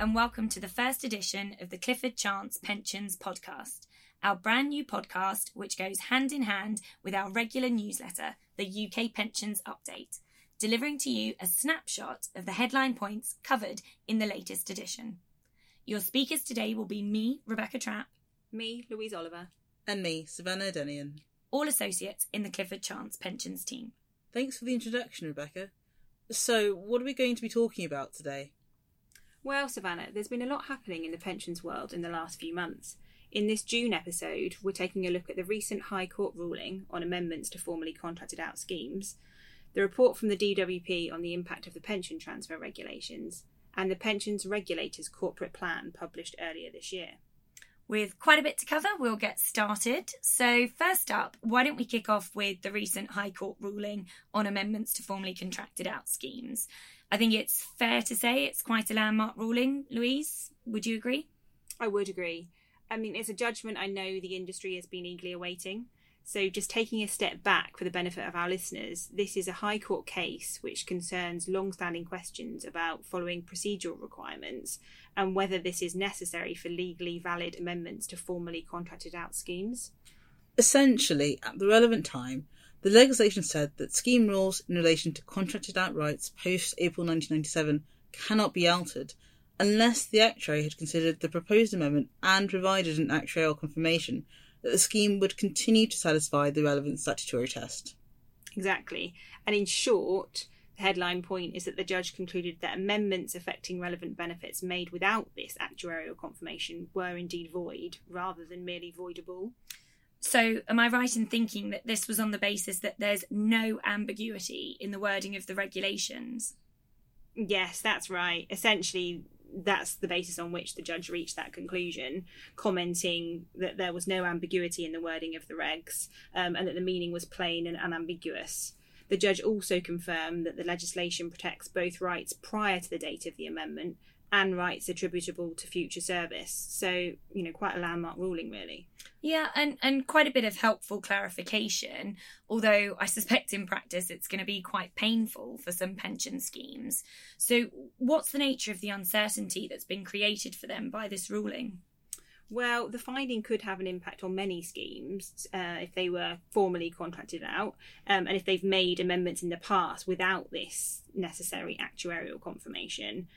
and welcome to the first edition of the Clifford Chance Pensions podcast, our brand new podcast which goes hand in hand with our regular newsletter, the UK Pensions Update, delivering to you a snapshot of the headline points covered in the latest edition. Your speakers today will be me, Rebecca Trapp, Me, Louise Oliver. And me, Savannah Denian. all associates in the Clifford Chance Pensions team. Thanks for the introduction, Rebecca. So, what are we going to be talking about today? Well, Savannah, there's been a lot happening in the pensions world in the last few months. In this June episode, we're taking a look at the recent High Court ruling on amendments to formerly contracted out schemes, the report from the DWP on the impact of the pension transfer regulations, and the pensions regulator's corporate plan published earlier this year. With quite a bit to cover, we'll get started. So, first up, why don't we kick off with the recent High Court ruling on amendments to formerly contracted out schemes? I think it's fair to say it's quite a landmark ruling. Louise, would you agree? I would agree. I mean, it's a judgment I know the industry has been eagerly awaiting. So, just taking a step back for the benefit of our listeners, this is a High Court case which concerns long standing questions about following procedural requirements and whether this is necessary for legally valid amendments to formerly contracted out schemes. Essentially, at the relevant time, the legislation said that scheme rules in relation to contracted out rights post April 1997 cannot be altered unless the actuary had considered the proposed amendment and provided an actuarial confirmation that the scheme would continue to satisfy the relevant statutory test. Exactly. And in short, the headline point is that the judge concluded that amendments affecting relevant benefits made without this actuarial confirmation were indeed void rather than merely voidable. So, am I right in thinking that this was on the basis that there's no ambiguity in the wording of the regulations? Yes, that's right. Essentially, that's the basis on which the judge reached that conclusion, commenting that there was no ambiguity in the wording of the regs um, and that the meaning was plain and unambiguous. The judge also confirmed that the legislation protects both rights prior to the date of the amendment and rights attributable to future service. So, you know, quite a landmark ruling, really. Yeah, and, and quite a bit of helpful clarification, although I suspect in practice it's going to be quite painful for some pension schemes. So, what's the nature of the uncertainty that's been created for them by this ruling? Well, the finding could have an impact on many schemes uh, if they were formerly contracted out, um, and if they've made amendments in the past without this necessary actuarial confirmation.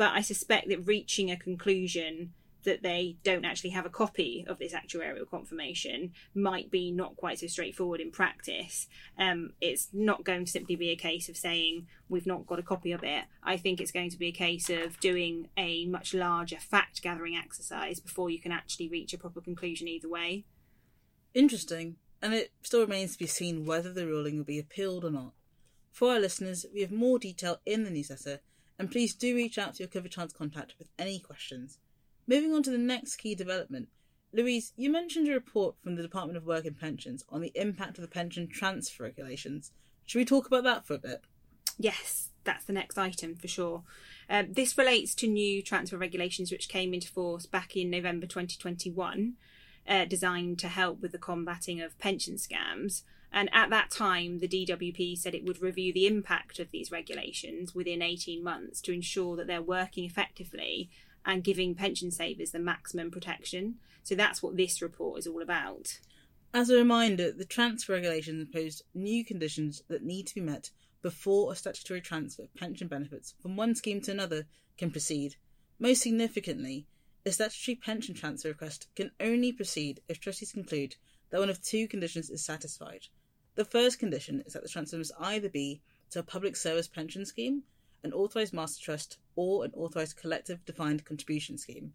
But I suspect that reaching a conclusion that they don't actually have a copy of this actuarial confirmation might be not quite so straightforward in practice. Um, it's not going to simply be a case of saying we've not got a copy of it. I think it's going to be a case of doing a much larger fact gathering exercise before you can actually reach a proper conclusion either way. Interesting, and it still remains to be seen whether the ruling will be appealed or not. For our listeners, we have more detail in the newsletter, and please do reach out to your Clifford Chance contact with any questions. Moving on to the next key development. Louise, you mentioned a report from the Department of Work and Pensions on the impact of the pension transfer regulations. Should we talk about that for a bit? Yes, that's the next item for sure. Um, this relates to new transfer regulations which came into force back in November 2021, uh, designed to help with the combating of pension scams. And at that time, the DWP said it would review the impact of these regulations within 18 months to ensure that they're working effectively and giving pension savers the maximum protection. So that's what this report is all about. As a reminder, the transfer regulations imposed new conditions that need to be met before a statutory transfer of pension benefits from one scheme to another can proceed. Most significantly, a statutory pension transfer request can only proceed if trustees conclude that one of two conditions is satisfied. The first condition is that the transfer must either be to a public service pension scheme, an authorised master trust, or an authorised collective defined contribution scheme.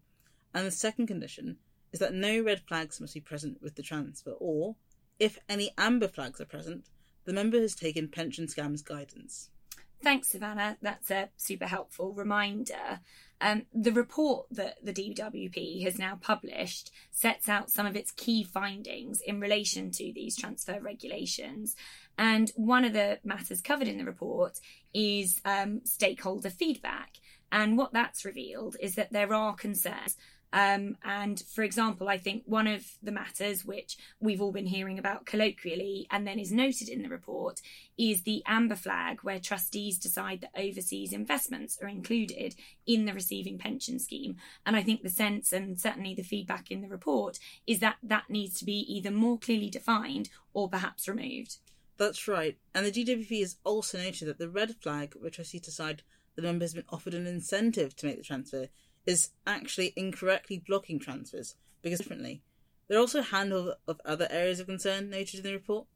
And the second condition is that no red flags must be present with the transfer, or, if any amber flags are present, the member has taken pension scams guidance. Thanks, Savannah. That's a super helpful reminder. Um, the report that the DWP has now published sets out some of its key findings in relation to these transfer regulations. And one of the matters covered in the report is um, stakeholder feedback. And what that's revealed is that there are concerns Um, and for example, I think one of the matters which we've all been hearing about colloquially and then is noted in the report is the amber flag, where trustees decide that overseas investments are included in the receiving pension scheme. And I think the sense and certainly the feedback in the report is that that needs to be either more clearly defined or perhaps removed. That's right. And the DWP has also noted that the red flag, where trustees decide the member has been offered an incentive to make the transfer, is actually incorrectly blocking transfers because differently. There are also a handful of other areas of concern noted in the report.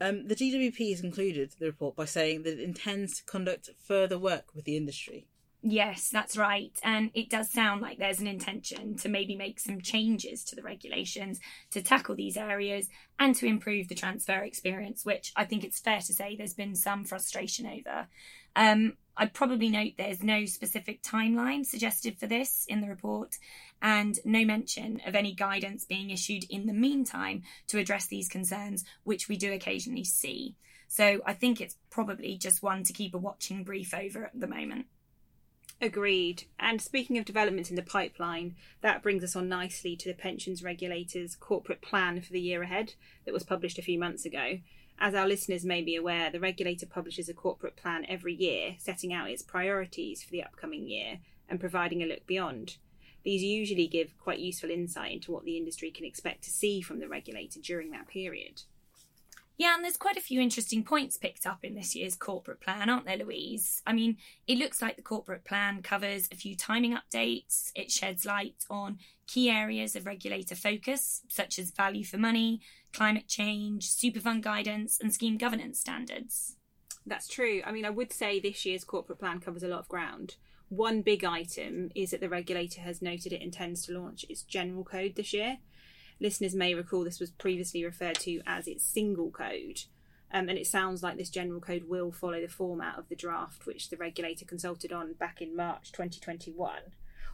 Um, the DWP has concluded the report by saying that it intends to conduct further work with the industry. Yes, that's right. And it does sound like there's an intention to maybe make some changes to the regulations to tackle these areas and to improve the transfer experience, which I think it's fair to say there's been some frustration over. Um, I'd probably note there's no specific timeline suggested for this in the report and no mention of any guidance being issued in the meantime to address these concerns, which we do occasionally see. So I think it's probably just one to keep a watching brief over at the moment. Agreed. And speaking of developments in the pipeline, that brings us on nicely to the pensions regulator's corporate plan for the year ahead that was published a few months ago. As our listeners may be aware, the regulator publishes a corporate plan every year, setting out its priorities for the upcoming year and providing a look beyond. These usually give quite useful insight into what the industry can expect to see from the regulator during that period. Yeah, and there's quite a few interesting points picked up in this year's corporate plan, aren't there, Louise? I mean, it looks like the corporate plan covers a few timing updates, it sheds light on key areas of regulator focus, such as value for money, climate change, superfund guidance, and scheme governance standards. That's true. I mean, I would say this year's corporate plan covers a lot of ground. One big item is that the regulator has noted it intends to launch its general code this year. Listeners may recall this was previously referred to as its single code, um, and it sounds like this general code will follow the format of the draft which the regulator consulted on back in March 2021.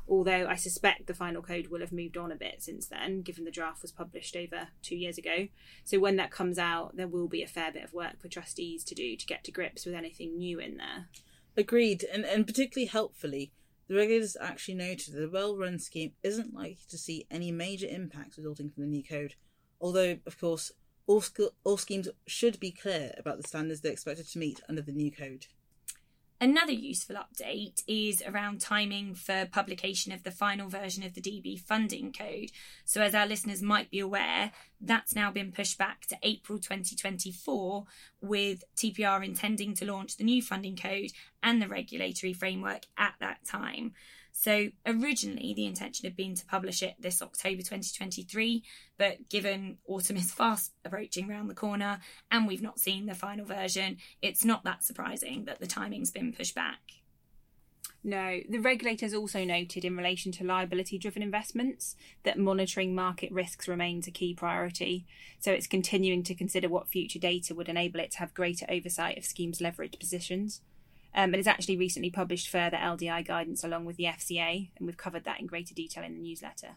Although I suspect the final code will have moved on a bit since then, given the draft was published over two years ago. So when that comes out, there will be a fair bit of work for trustees to do to get to grips with anything new in there. Agreed, and, and particularly helpfully, the regulators actually noted that a well run scheme isn't likely to see any major impacts resulting from the new code, although, of course, all, all schemes should be clear about the standards they're expected to meet under the new code. Another useful update is around timing for publication of the final version of the DB funding code. So, as our listeners might be aware, that's now been pushed back to April 2024, with TPR intending to launch the new funding code and the regulatory framework at that time. So originally the intention had been to publish it this October 2023, but given autumn is fast approaching round the corner and we've not seen the final version, it's not that surprising that the timing's been pushed back. No, the regulators also noted in relation to liability driven investments that monitoring market risks remains a key priority. So it's continuing to consider what future data would enable it to have greater oversight of schemes' leverage positions. Um, and it's actually recently published further LDI guidance along with the FCA, and we've covered that in greater detail in the newsletter.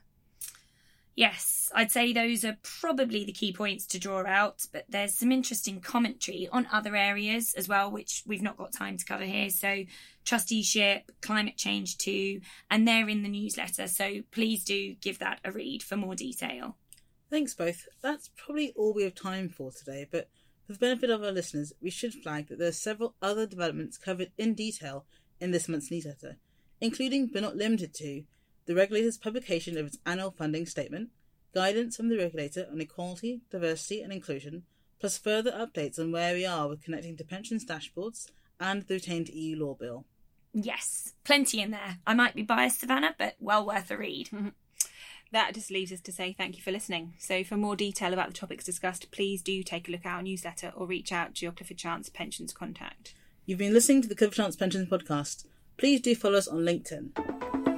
Yes, I'd say those are probably the key points to draw out, but there's some interesting commentary on other areas as well, which we've not got time to cover here. So, trusteeship, climate change too, and they're in the newsletter. So, please do give that a read for more detail. Thanks, both. That's probably all we have time for today, but for the benefit of our listeners, we should flag that there are several other developments covered in detail in this month's newsletter, including but not limited to the regulator's publication of its annual funding statement, guidance from the regulator on equality, diversity, and inclusion, plus further updates on where we are with connecting to pensions dashboards and the retained EU law bill. Yes, plenty in there. I might be biased, Savannah, but well worth a read. that just leaves us to say thank you for listening. So, for more detail about the topics discussed, please do take a look at our newsletter or reach out to your Clifford Chance Pensions contact. You've been listening to the Clifford Chance Pensions podcast. Please do follow us on LinkedIn.